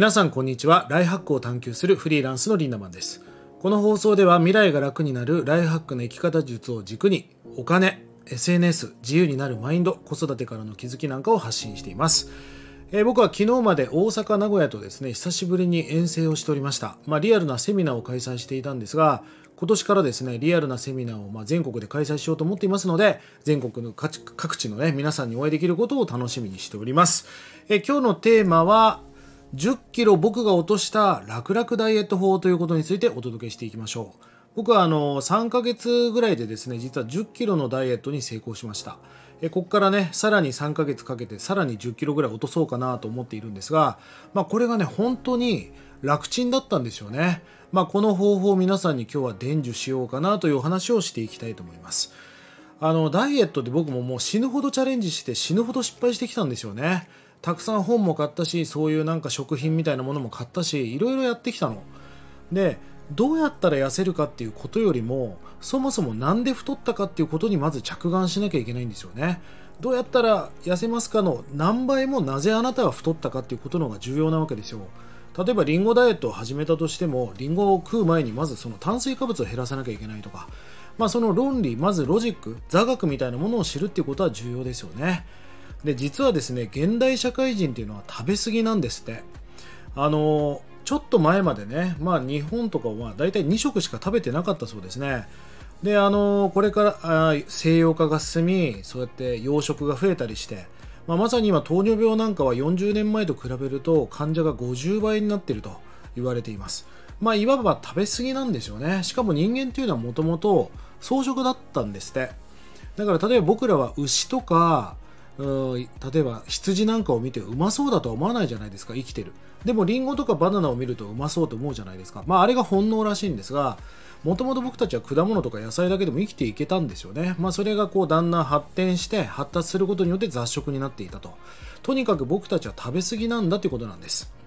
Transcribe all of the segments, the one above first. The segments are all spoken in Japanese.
皆さんこんにちはライフハックを探求するフリーランスのリンダマンですこの放送では未来が楽になるライフハックの生き方術を軸にお金 SNS 自由になるマインド子育てからの気づきなんかを発信していますえー、僕は昨日まで大阪、名古屋とですね、久しぶりに遠征をしておりました。まあ、リアルなセミナーを開催していたんですが、今年からですね、リアルなセミナーをま全国で開催しようと思っていますので、全国の各地のね、皆さんにお会いできることを楽しみにしております。え、今日のテーマは、10キロ僕が落とした楽々ダイエット法ということについてお届けしていきましょう。僕はあの3ヶ月ぐらいでですね、実は10キロのダイエットに成功しました。えここからねさらに3ヶ月かけてさらに1 0キロぐらい落とそうかなと思っているんですが、まあ、これがね本当に楽ちんだったんですよね、まあ、この方法を皆さんに今日は伝授しようかなというお話をしていきたいと思いますあのダイエットで僕ももう死ぬほどチャレンジして死ぬほど失敗してきたんですよねたくさん本も買ったしそういうなんか食品みたいなものも買ったしいろいろやってきたの。でどうやったら痩せるかっていうことよりもそもそも何で太ったかっていうことにまず着眼しなきゃいけないんですよね。どうやったら痩せますかの何倍もなぜあなたは太ったかっていうことの方が重要なわけですよ。例えばリンゴダイエットを始めたとしてもリンゴを食う前にまずその炭水化物を減らさなきゃいけないとか。まあその論理まずロジック座学みたいなものを知るっていうことは重要ですよね。で実はですね現代社会人っていうのは食べ過ぎなんですってあのちょっと前までね、まあ、日本とかは大体2食しか食べてなかったそうですね。で、あのこれからあ西洋化が進み、そうやって洋食が増えたりして、まあ、まさに今糖尿病なんかは40年前と比べると患者が50倍になっていると言われています。まあ、いわば食べ過ぎなんですよね。しかも人間っていうのはもともと草食だったんですって。だから例えば僕らは牛とか例えば羊なんかを見てうまそうだとは思わないじゃないですか生きてる。でもリンゴとかバナナを見るとうまそうと思うじゃないですか。まああれが本能らしいんですがもともと僕たちは果物とか野菜だけでも生きていけたんですよね。まあそれがこうだんだん発展して発達することによって雑食になっていたと。とにかく僕たちは食べ過ぎなんだということなんです。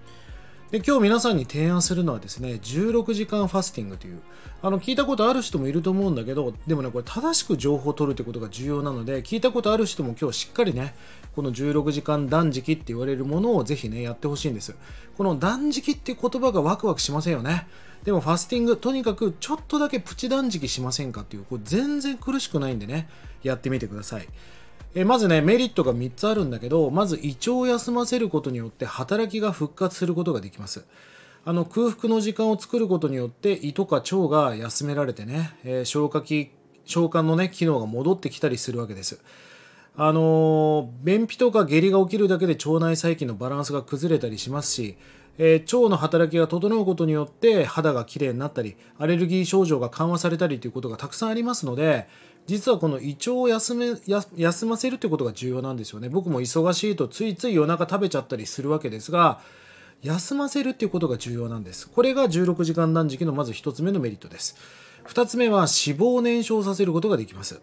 で今日皆さんに提案するのはですね16時間ファスティングというあの聞いたことある人もいると思うんだけどでもねこれ正しく情報を取るってことが重要なので聞いたことある人も今日しっかりねこの16時間断食って言われるものをぜひねやってほしいんです。この断食って言葉がワクワクしませんよね。でもファスティングとにかくちょっとだけプチ断食しませんかっていうこれ全然苦しくないんでねやってみてください。えまずねメリットが3つあるんだけどまず胃腸を休ませることによって働きが復活することができます。あの空腹の時間を作ることによって胃とか腸が休められてね、えー、消化器消化のね機能が戻ってきたりするわけです。あの便秘とか下痢が起きるだけで腸内細菌のバランスが崩れたりしますし、えー、腸の働きが整うことによって肌がきれいになったりアレルギー症状が緩和されたりということがたくさんありますので実はこの胃腸を休め休ませるということが重要なんですよね。僕も忙しいとついつい夜中食べちゃったりするわけですが休ませるっていうことが重要なんです。これが16時間断食のまず1つ目のメリットです。2つ目は脂肪を燃焼させることができます。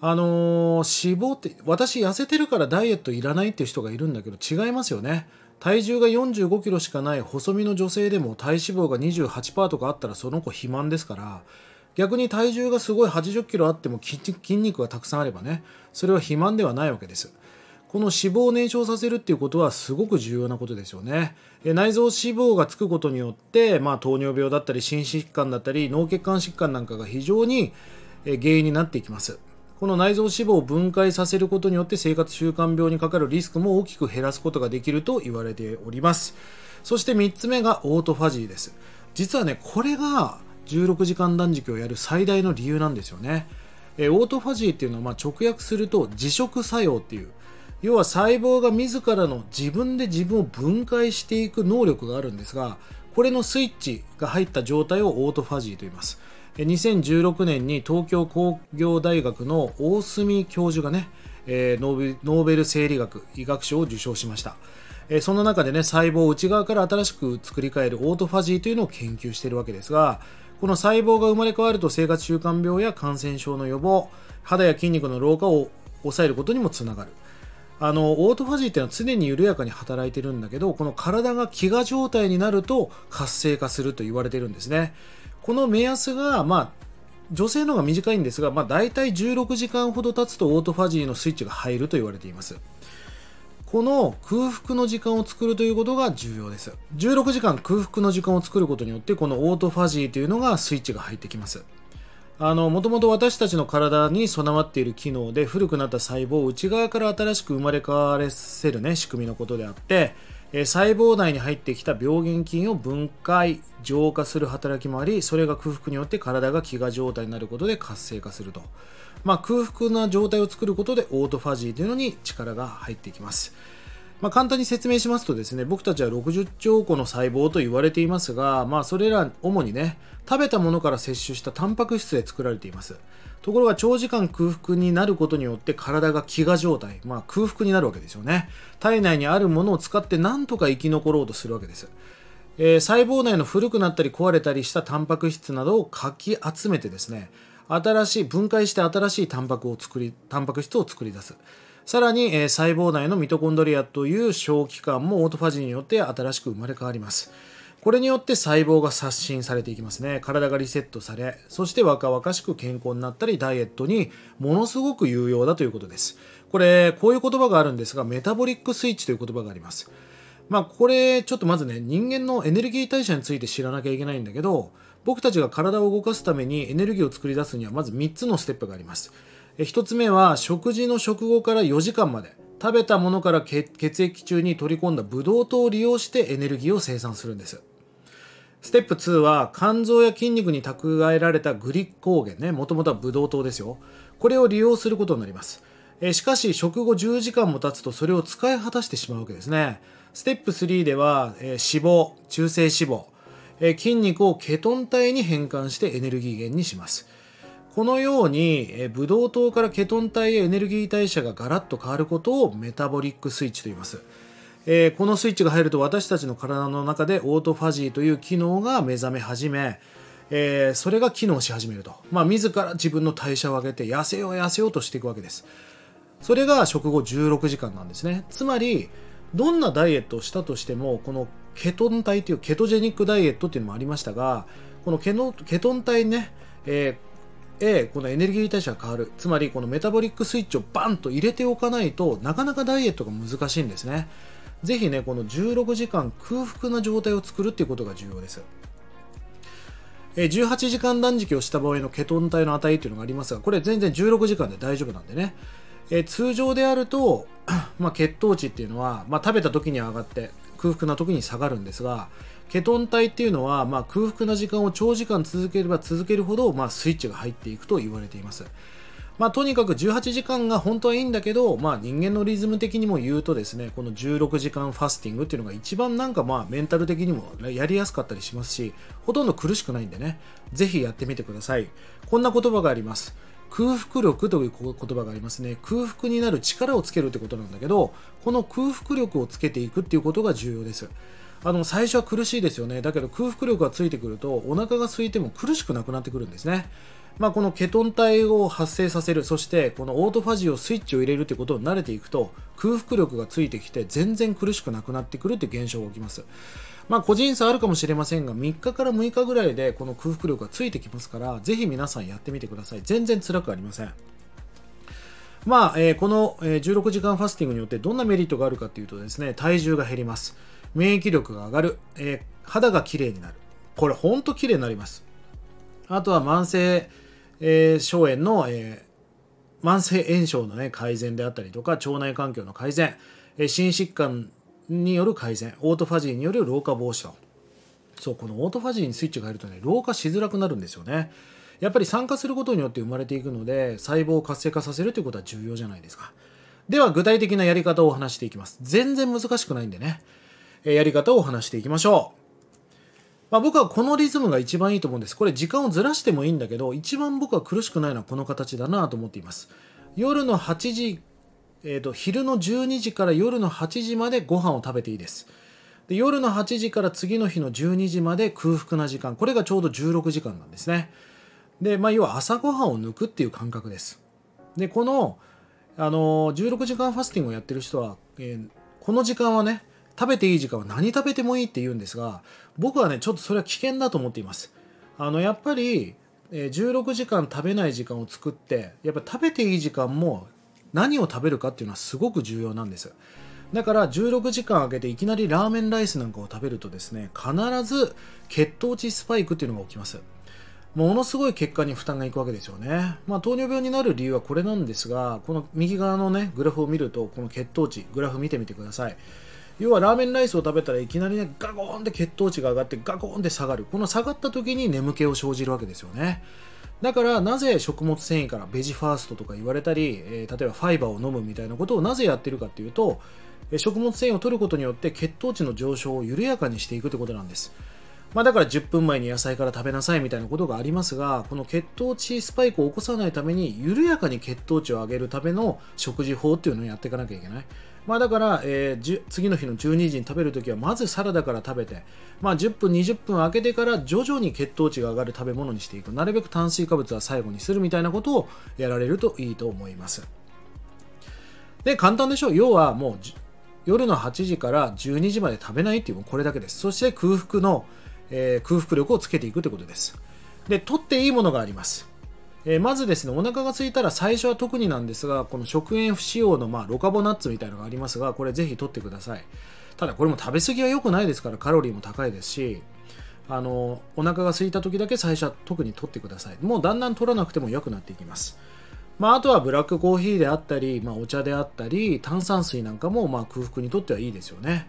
あのー、脂肪って私痩せてるからダイエットいらないっていう人がいるんだけど違いますよね。体重が4 5キロしかない細身の女性でも体脂肪が28%とかあったらその子肥満ですから逆に体重がすごい80キロあっても筋肉がたくさんあればねそれは肥満ではないわけです。この脂肪を燃焼させるっていうことはすごく重要なことですよね。内臓脂肪がつくことによって、まあ、糖尿病だったり心疾患だったり脳血管疾患なんかが非常に原因になっていきます。この内臓脂肪を分解させることによって生活習慣病にかかるリスクも大きく減らすことができると言われております。そして3つ目がオートファジーです。実はねこれが16時間断食をやる最大の理由なんですよね。えオートファジーっていうのはま直訳すると自食作用っていう。要は細胞が自らの自分で自分を分解していく能力があるんですがこれのスイッチが入った状態をオートファジーと言います。2016年に東京工業大学の大隅教授がねノーベル生理学医学賞を受賞しました。その中でね細胞を内側から新しく作り変えるオートファジーというのを研究しているわけですがこの細胞が生まれ変わると生活習慣病や感染症の予防肌や筋肉の老化を抑えることにもつながる。あのオートファジーっていうのは常に緩やかに働いてるんだけどこの体が飢餓状態になると活性化すると言われてるんですね。この目安がまあ女性の方が短いんですが、まあ、大体16時間ほど経つとオートファジーのスイッチが入ると言われています。この空腹の時間を作るということが重要です。16時間空腹の時間を作ることによってこのオートファジーというのがスイッチが入ってきます。あの、もともと私たちの体に備わっている機能で古くなった細胞を内側から新しく生まれ変わらせるね、仕組みのことであって、え細胞内に入ってきた病原菌を分解、浄化する働きもあり、それが空腹によって体が飢餓状態になることで活性化すると。まあ、空腹な状態を作ることでオートファジーというのに力が入ってきます。まあ、簡単に説明しますとですね、僕たちは60兆個の細胞と言われていますが、まあ、それら主にね、食べたものから摂取したタンパク質で作られています。ところが長時間空腹になることによって体が飢餓状態、まあ、空腹になるわけですよね。体内にあるものを使って何とか生き残ろうとするわけです。えー、細胞内の古くなったり壊れたりしたタンパク質などをかき集めてですね、新しい、分解して新しいタンパクを作り、タンパク質を作り出す。さらに、えー、細胞内のミトコンドリアという小器官もオートファジーによって新しく生まれ変わります。これによって細胞が刷新されていきますね。体がリセットされ、そして若々しく健康になったり、ダイエットにものすごく有用だということです。これ、こういう言葉があるんですが、メタボリックスイッチという言葉があります。まあ、これ、ちょっとまずね、人間のエネルギー代謝について知らなきゃいけないんだけど、僕たちが体を動かすためにエネルギーを作り出すには、まず3つのステップがあります。1つ目は食事の食後から4時間まで食べたものから血液中に取り込んだブドウ糖を利用してエネルギーを生産するんですステップ2は肝臓や筋肉に蓄えられたグリコーゲンね。もともとはブドウ糖ですよ。これを利用することになります。えしかし食後10時間も経つとそれを使い果たしてしまうわけですね。ステップ3では、え脂肪中性脂肪、え筋肉をケトン体に変換してエネルギー源にします。このように、えブドウ糖からケトン体へエネルギー代謝がガラッと変わることをメタボリックスイッチと言います。えー、このスイッチが入ると私たちの体の中でオートファジーという機能が目覚め始め、えー、それが機能し始めると。まあ、自ら自分の代謝を上げて痩せよう痩せようとしていくわけです。それが食後16時間なんですね。つまり、どんなダイエットをしたとしても、このケトン体というケトジェニックダイエットっていうのもありましたが、このケノケトン体ね、えーこのエネルギー代謝が変わるつまりこのメタボリックスイッチをバンと入れておかないとなかなかダイエットが難しいんですねぜひねこの16時間空腹な状態を作るっていうことが重要です18時間断食をした場合のケトン体の値っていうのがありますがこれ全然16時間で大丈夫なんでねえ通常であると、まあ、血糖値っていうのは、まあ、食べた時に上がって空腹な時に下がるんですがケトン体っていうのは、まあ、空腹な時間を長時間続ければ続けるほど、まあ、スイッチが入っていくと言われています。まあ、とにかく18時間が本当はいいんだけど、まあ、人間のリズム的にも言うとですねこの16時間ファスティングっていうのが一番なんかまあメンタル的にもやりやすかったりしますしほとんど苦しくないんでね。ぜひやってみてください。こんな言葉があります。空腹力という言葉がありますね。空腹になる力をつけるってことなんだけどこの空腹力をつけていくっていうことが重要です。あの最初は苦しいですよね。だけど空腹力がついてくるとお腹が空いても苦しくなくなってくるんですね。まあ、このケトン体を発生させるそしてこのオートファジーをスイッチを入れるということに慣れていくと空腹力がついてきて全然苦しくなくなってくるという現象が起きます。まあ個人差あるかもしれませんが3日から6日ぐらいでこの空腹力がついてきますからぜひ皆さんやってみてください。全然辛くありません。まあ、えー、この16時間ファスティングによってどんなメリットがあるかというとですね体重が減ります。免疫力が上がる、えー、肌が綺麗になる。これほんと綺麗になります。あとは慢性、えー、炎の、えー、慢性炎症の、ね、改善であったりとか腸内環境の改善、えー、心疾患による改善オートファジーによる老化防止と。そうこのオートファジーにスイッチが入るとね老化しづらくなるんですよね。やっぱり酸化することによって生まれていくので細胞を活性化させるということは重要じゃないですか。では具体的なやり方をお話していきます。全然難しくないんでねやり方をお話していきましょう。まあ、僕はこのリズムが一番いいと思うんです。これ時間をずらしてもいいんだけど、一番僕は苦しくないのはこの形だなと思っています。夜の8時、えーと、昼の12時から夜の8時までご飯を食べていいです。で夜の8時から次の日の12時まで空腹な時間。これがちょうど16時間なんですね。で、まあ、要は朝ごはんを抜くっていう感覚です。で、この、あの16時間ファスティングをやってる人は、えー、この時間はね、食べていい時間は何食べてもいいって言うんですが僕はねちょっとそれは危険だと思っています。あのやっぱり16時間食べない時間を作ってやっぱ食べていい時間も何を食べるかっていうのはすごく重要なんです。だから16時間空けていきなりラーメンライスなんかを食べるとですね必ず血糖値スパイクっていうのが起きます。ものすごい結果に負担がいくわけですよね、まあ、糖尿病になる理由はこれなんですがこの右側のねグラフを見るとこの血糖値グラフ見てみてください。要はラーメンライスを食べたらいきなりねガゴーンって血糖値が上がってガゴーンって下がる。この下がった時に眠気を生じるわけですよね。だからなぜ食物繊維からベジファーストとか言われたり、えー、例えばファイバーを飲むみたいなことをなぜやってるかっていうと食物繊維を取ることによって血糖値の上昇を緩やかにしていくってことなんです。まあ、だから10分前に野菜から食べなさいみたいなことがありますがこの血糖値スパイクを起こさないために緩やかに血糖値を上げるための食事法っていうのをやっていかなきゃいけない、まあ、だから、えー、次の日の12時に食べるときはまずサラダから食べて、まあ、10分20分空けてから徐々に血糖値が上がる食べ物にしていくなるべく炭水化物は最後にするみたいなことをやられるといいと思いますで簡単でしょう要はもう夜の8時から12時まで食べないっていうこれだけですそして空腹のえー、空腹力をつけていくということです。で、取っていいものがあります。えー、まずですね、お腹が空いたら最初は特になんですが、この食塩不使用の、まあ、ロカボナッツみたいなのがありますが、これぜひ取ってください。ただこれも食べ過ぎは良くないですからカロリーも高いですし、あのお腹が空いた時だけ最初は特に取ってください。もうだんだん取らなくても良くなっていきます。まあ、あとはブラックコーヒーであったり、まあ、お茶であったり、炭酸水なんかもまあ空腹にとってはいいですよね。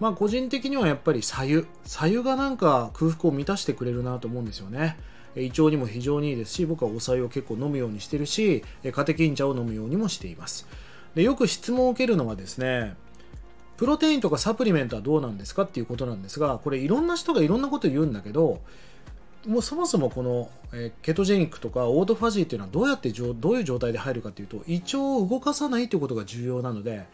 まあ個人的にはやっぱり左右左右がなんか空腹を満たしてくれるなと思うんですよね胃腸にも非常にいいですし僕はお茶を結構飲むようにしてるしカテキン茶を飲むようにもしています。でよく質問を受けるのはですねプロテインとかサプリメントはどうなんですかっていうことなんですがこれいろんな人がいろんなこと言うんだけどもうそもそもこの、ケトジェニックとかオートファジーっていうのはどうやってどういう状態で入るかっていうと胃腸を動かさないということが重要なので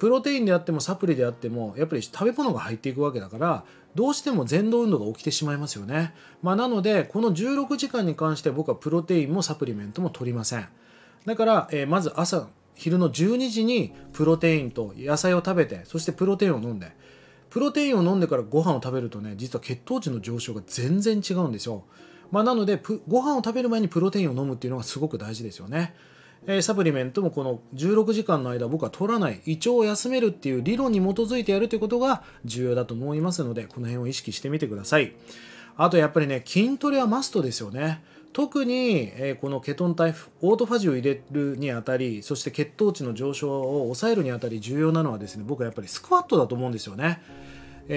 プロテインであってもサプリであってもやっぱり食べ物が入っていくわけだからどうしても前動運動が起きてしまいますよね、まあ、なのでこの16時間に関して僕はプロテインもサプリメントも取りません。だから、えー、まず朝昼の12時にプロテインと野菜を食べてそしてプロテインを飲んで。プロテインを飲んでからご飯を食べるとね実は血糖値の上昇が全然違うんですよ。まあ、なのでご飯を食べる前にプロテインを飲むっていうのがすごく大事ですよね。えサプリメントもこの16時間の間僕は取らない。胃腸を休めるっていう理論に基づいてやるということが重要だと思いますのでこの辺を意識してみてください。あとやっぱりね筋トレはマストですよね。特に、えこのケトン体オートファジーを入れるにあたりそして血糖値の上昇を抑えるにあたり重要なのはですね僕はやっぱりスクワットだと思うんですよね。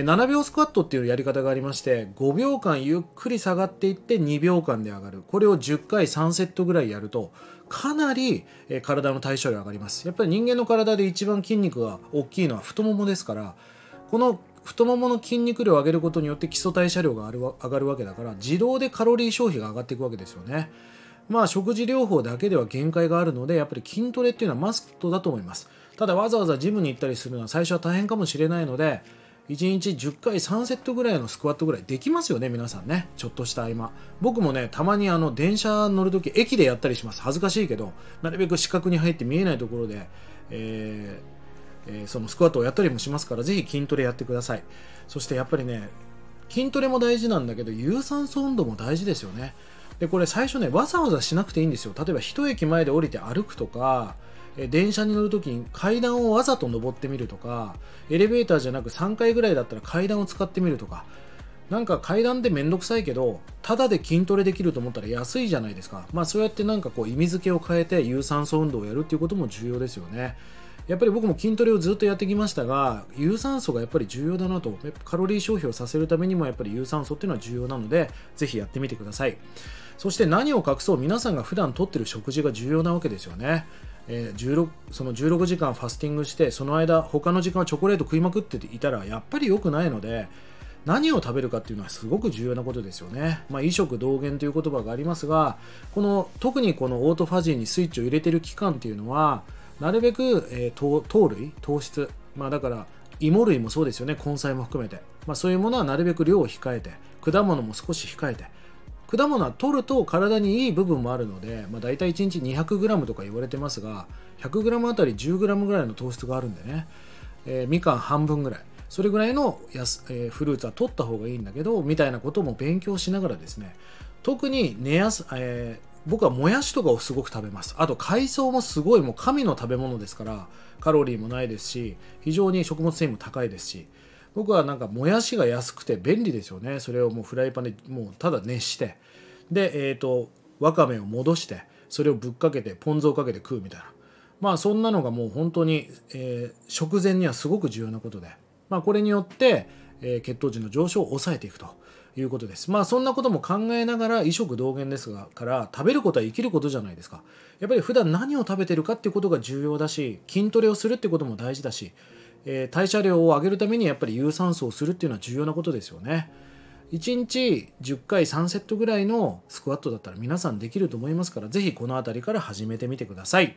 7秒スクワットっていうやり方がありまして5秒間ゆっくり下がっていって2秒間で上がる。これを10回3セットぐらいやるとかなり体の代謝量上がります。やっぱり人間の体で一番筋肉が大きいのは太ももですからこの太ももの筋肉量を上げることによって基礎代謝量が上がるわけだから自動でカロリー消費が上がっていくわけですよね。まあ食事療法だけでは限界があるのでやっぱり筋トレっていうのはマストだと思います。ただわざわざジムに行ったりするのは最初は大変かもしれないので1日10回3セットぐらいのスクワットぐらいできますよね皆さんね。ちょっとした合間。僕もねたまにあの電車乗るとき駅でやったりします。恥ずかしいけどなるべく視覚に入って見えないところで、えーえー、そのスクワットをやったりもしますからぜひ筋トレやってください。そしてやっぱりね筋トレも大事なんだけど有酸素運動も大事ですよね。でこれ最初ねわざわざしなくていいんですよ。例えば一駅前で降りて歩くとか電車に乗るときに階段をわざと登ってみるとかエレベーターじゃなく3階ぐらいだったら階段を使ってみるとか。なんか階段でめんどくさいけどただで筋トレできると思ったら安いじゃないですか。まあそうやってなんかこう意味付けを変えて有酸素運動をやるっていうことも重要ですよね。やっぱり僕も筋トレをずっとやってきましたが有酸素がやっぱり重要だなと。カロリー消費をさせるためにもやっぱり有酸素っていうのは重要なのでぜひやってみてください。そして何を隠そう皆さんが普段とってる食事が重要なわけですよね。えー、16その16時間ファスティングしてその間他の時間はチョコレート食いまくっていたらやっぱり良くないので何を食べるかっていうのはすごく重要なことですよね。まあ、異食同源という言葉がありますがこの特にこのオートファジーにスイッチを入れてる期間っていうのはなるべく、えー、糖類糖質、まあ、だから芋類もそうですよね根菜も含めて、まあ、そういうものはなるべく量を控えて果物も少し控えて果物は取ると体にいい部分もあるので、まあ、大体1日 200g とか言われてますが 100g あたり 10g ぐらいの糖質があるんでね、えー、みかん半分ぐらい。それぐらいのやす、えー、フルーツは取った方がいいんだけどみたいなことも勉強しながらですね。特に寝やす、えー僕はもやしとかをすごく食べます。あと海藻もすごいもう神の食べ物ですからカロリーもないですし非常に食物繊維も高いですし。僕はなんかもやしが安くて便利ですよね。それをもうフライパンでもうただ熱して。でえっ、ー、とわかめを戻してそれをぶっかけてポン酢をかけて食うみたいな。まあそんなのがもう本当に、えー、食前にはすごく重要なことで。まあこれによって、えー、血糖値の上昇を抑えていくと。いうことです。まあそんなことも考えながら異食同源ですがから食べることは生きることじゃないですか。やっぱり普段何を食べてるかっていうことが重要だし筋トレをするってことも大事だし、えー、代謝量を上げるためにやっぱり有酸素をするっていうのは重要なことですよね。1日10回3セットぐらいのスクワットだったら皆さんできると思いますからぜひこの辺りから始めてみてください。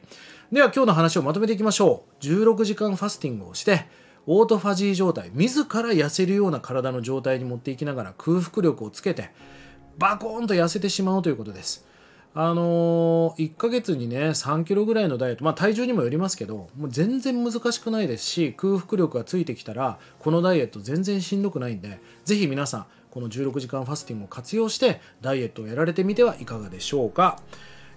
では今日の話をまとめていきましょう。16時間ファスティングをしてオートファジー状態自ら痩せるような体の状態に持っていきながら空腹力をつけてバコーンと痩せてしまうということですあのー、1ヶ月にね3キロぐらいのダイエットまあ体重にもよりますけどもう全然難しくないですし空腹力がついてきたらこのダイエット全然しんどくないんでぜひ皆さんこの16時間ファスティングを活用してダイエットをやられてみてはいかがでしょうか。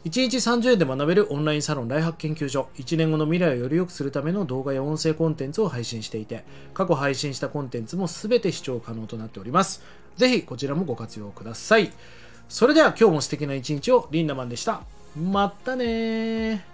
1日30円で学べるオンラインサロンライハック研究所1年後の未来をより良くするための動画や音声コンテンツを配信していて過去配信したコンテンツも全て視聴可能となっております。ぜひこちらもご活用ください。それでは今日も素敵な一日をリンダマンでした。またね